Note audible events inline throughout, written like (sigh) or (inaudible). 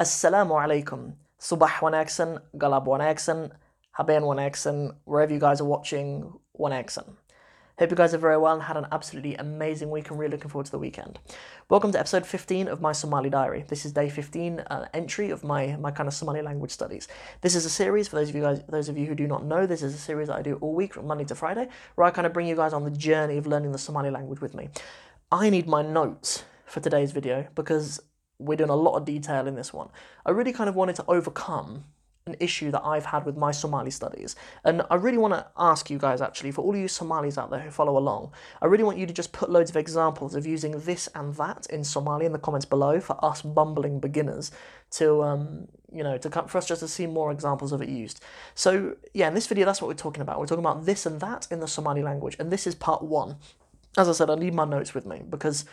Assalamu alaikum. Subah wanaagsan, galab wanaagsan, habeen wanaagsan, wherever you guys are watching, one accent. Hope you guys are very well and had an absolutely amazing week. I'm really looking forward to the weekend. Welcome to episode 15 of my Somali diary. This is day 15, uh, entry of my, my kind of Somali language studies. This is a series for those of you guys, those of you who do not know. This is a series that I do all week from Monday to Friday, where I kind of bring you guys on the journey of learning the Somali language with me. I need my notes for today's video because we're doing a lot of detail in this one. I really kind of wanted to overcome an issue that I've had with my Somali studies. And I really want to ask you guys, actually, for all you Somalis out there who follow along, I really want you to just put loads of examples of using this and that in Somali in the comments below for us bumbling beginners to, um, you know, to for us just to see more examples of it used. So, yeah, in this video, that's what we're talking about. We're talking about this and that in the Somali language. And this is part one. As I said, I need my notes with me because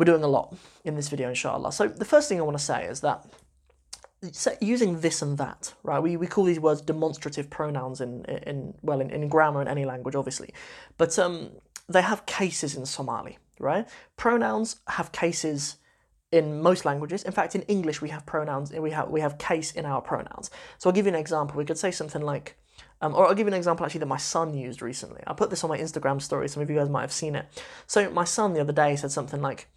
we're doing a lot in this video, inshallah. So the first thing I want to say is that using this and that, right? We, we call these words demonstrative pronouns in, in well, in, in grammar in any language, obviously. But um, they have cases in Somali, right? Pronouns have cases in most languages. In fact, in English, we have pronouns, we have, we have case in our pronouns. So I'll give you an example. We could say something like, um, or I'll give you an example actually that my son used recently. I put this on my Instagram story. Some of you guys might have seen it. So my son the other day said something like,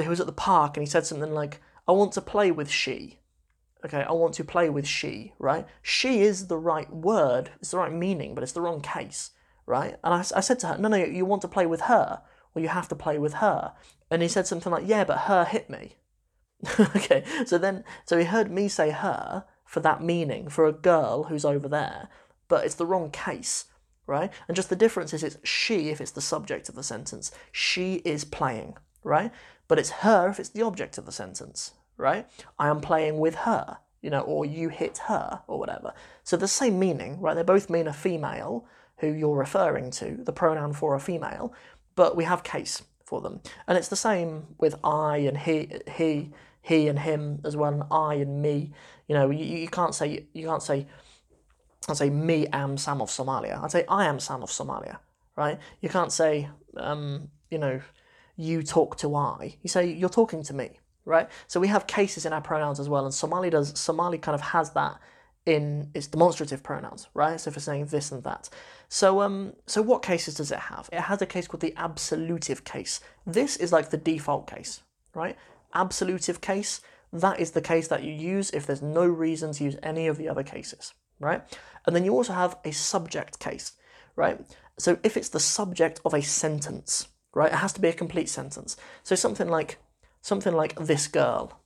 he was at the park and he said something like, I want to play with she okay, I want to play with she, right? She is the right word, it's the right meaning, but it's the wrong case, right? And I, I said to her, no, no, you want to play with her, well, you have to play with her. And he said something like, yeah, but her hit me. (laughs) okay, so then, so he heard me say her for that meaning, for a girl who's over there, but it's the wrong case, right? And just the difference is it's she if it's the subject of the sentence. She is playing, right? But it's her if it's the object of the sentence, right? I am playing with her, you know, or you hit her, or whatever. So the same meaning, right? They both mean a female who you're referring to, the pronoun for a female, but we have case for them. And it's the same with I and he, he, he and him as well, and I and me. You know, you, you can't say you can't say I'd say me am Sam of Somalia. I'd say I am Sam of Somalia, right? You can't say um, you know, you talk to I. You say you're talking to me, right? So we have cases in our pronouns as well, and Somali does Somali kind of has that in its demonstrative pronouns, right? So for saying this and that. So um so what cases does it have? It has a case called the absolutive case. This is like the default case, right? Absolutive case, that is the case that you use if there's no reason to use any of the other cases, right? And then you also have a subject case, right? So if it's the subject of a sentence, right? It has to be a complete sentence. So something like something like this girl.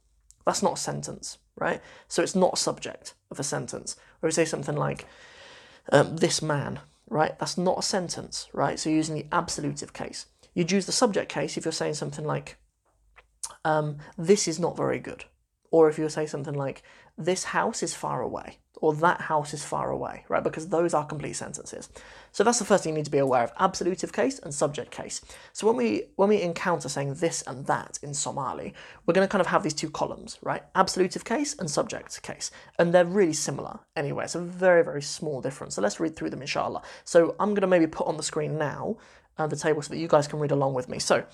That's not a sentence, right? So it's not a subject of a sentence. Or we say something like um, this man, right? That's not a sentence, right? So you're using the absolutive case. You'd use the subject case if you're saying something like um, this is not very good. Or if you say something like this house is far away, or that house is far away, right? Because those are complete sentences. So that's the first thing you need to be aware of: absolutive case and subject case. So when we when we encounter saying this and that in Somali, we're going to kind of have these two columns, right? Absolutive case and subject case, and they're really similar anyway. It's a very very small difference. So let's read through them, inshallah. So I'm going to maybe put on the screen now uh, the table so that you guys can read along with me. So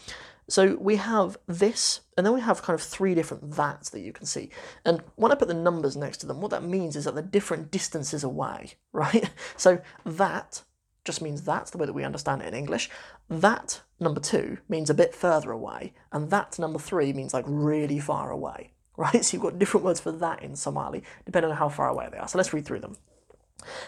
so we have this, and then we have kind of three different that's that you can see. And when I put the numbers next to them, what that means is that they're different distances away, (laughs) right? So that just means that's the way that we understand it in English. That number two means a bit further away, and that number three means like really far away, (laughs) right? So you've got different words for that in Somali, depending on how far away they are. So let's read through them.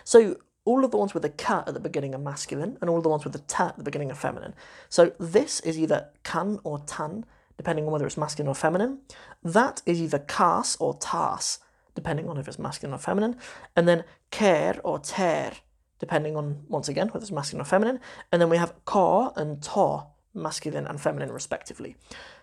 So all of the ones with the ka at the beginning are masculine, and all the ones with the ta at the beginning are feminine. So this is either kan or tan, depending on whether it's masculine or feminine. That is either kas or tas, depending on if it's masculine or feminine. And then ker or ter, depending on, once again, whether it's masculine or feminine. And then we have ka and ta, masculine and feminine respectively.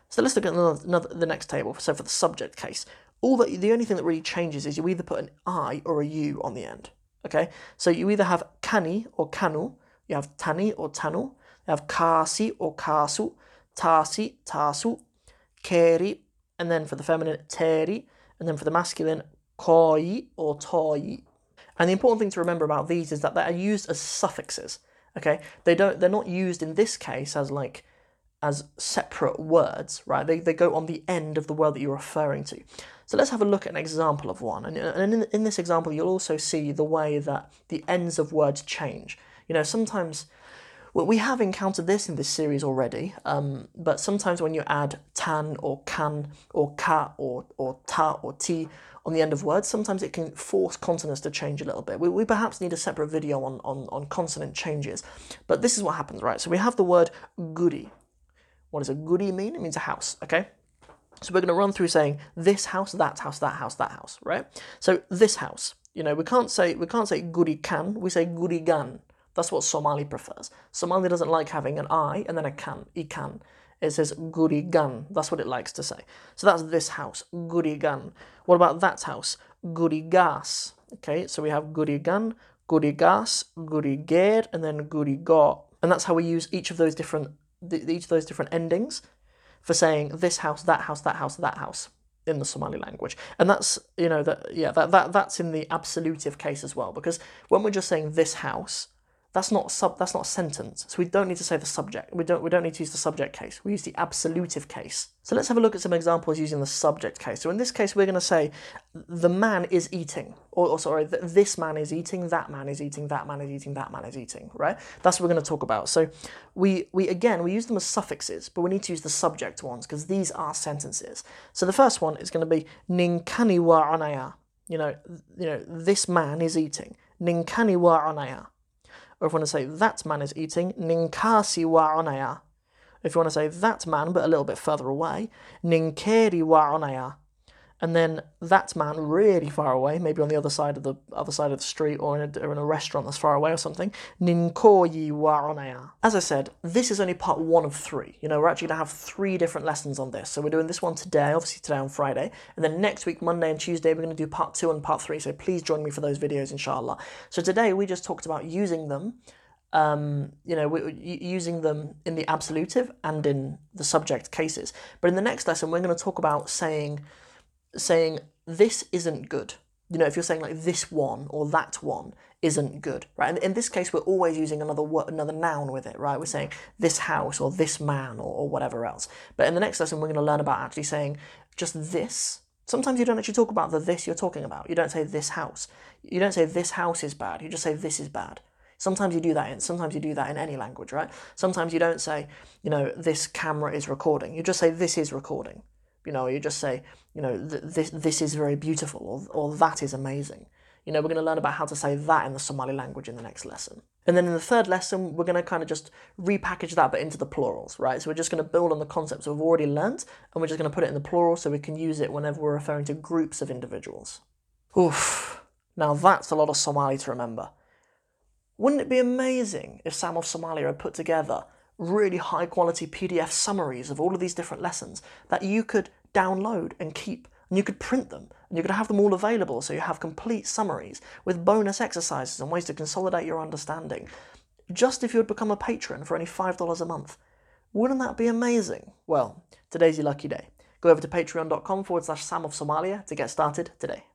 So let's look at another, another, the next table. So for the subject case, all that the only thing that really changes is you either put an I or a U on the end. Okay, so you either have kani or kanu, you have tani or tanu, you have kasi or kasu, tasi, tasu, keri, and then for the feminine, teri, and then for the masculine, koi or toi. And the important thing to remember about these is that they are used as suffixes. Okay, they don't. They're not used in this case as like as separate words, right? They, they go on the end of the word that you're referring to. So let's have a look at an example of one. And, in, this example, you'll also see the way that the ends of words change. You know, sometimes well, we have encountered this in this series already, um, but sometimes when you add tan or can or ka or, or ta or ti on the end of words, sometimes it can force consonants to change a little bit. We, we perhaps need a separate video on, on, on consonant changes, but this is what happens, right? So we have the word guri. What does a guri mean? It means a house, okay? So we're going to run through saying this house, that house, that house, that house, right? So this house, you know, we can't say we can't say guri can, we say guri gan. That's what Somali prefers. Somali doesn't like having an I and then a can, ikan. It says gurigan. That's what it likes to say. So that's this house, gurigan. What about that house? Gurigas. Okay, so we have gurigan, gurigas, guriger, and then gurigo. And that's how we use each of those different each of those different endings for saying this house, that house, that house, that house in the Somali language. And that's you know that yeah that, that that's in the absolutive case as well because when we're just saying this house that's not sub. That's not a sentence. So we don't need to say the subject. We don't. We don't need to use the subject case. We use the absolutive case. So let's have a look at some examples using the subject case. So in this case, we're going to say the man is eating, or, or sorry, this man is eating, that man is eating, that man is eating, that man is eating. Right? That's what we're going to talk about. So we we again we use them as suffixes, but we need to use the subject ones because these are sentences. So the first one is going to be ninkani wa anaya. You know, you know, this man is eating. Ninkani wa anaya. Or if you want to say that man is eating, ninkasi wa onaya. If you want to say that man, but a little bit further away, ninkeri wa onaya and then that man really far away, maybe on the other side of the other side of the street or in a, or in a restaurant that's far away or something, ninkoyi waronaya. As I said, this is only part one of three. You know, we're actually going to have three different lessons on this. So we're doing this one today, obviously today on Friday, and then next week, Monday and Tuesday, we're going to do part two and part three. So please join me for those videos, inshallah. So today we just talked about using them um, you know, we're using them in the absolutive and in the subject cases. But in the next lesson, we're going to talk about saying saying this isn't good. You know, if you're saying like this one or that one isn't good, right? And in this case, we're always using another word, another noun with it, right? We're saying this house or this man or, or whatever else. But in the next lesson, we're going to learn about actually saying just this. Sometimes you don't actually talk about the this you're talking about. You don't say this house. You don't say this house is bad. You just say this is bad. Sometimes you do that in sometimes you do that in any language, right? Sometimes you don't say, you know, this camera is recording. You just say this is recording. You know, you just say, you know, this this is very beautiful, or, or that is amazing. You know, we're going to learn about how to say that in the Somali language in the next lesson. And then in the third lesson, we're going to kind of just repackage that but into the plurals, right? So we're just going to build on the concepts we've already learnt, and we're just going to put it in the plural so we can use it whenever we're referring to groups of individuals. Oof. Now that's a lot of Somali to remember. Wouldn't it be amazing if Sam of Somalia had put together really high quality PDF summaries of all of these different lessons that you could download and keep. And you could print them and you could have them all available so you have complete summaries with bonus exercises and ways to consolidate your understanding. Just if you had become a patron for only $5 a month. Wouldn't that be amazing? Well, today's your lucky day. Go over to patreon.com forward slash Sam of Somalia to get started today.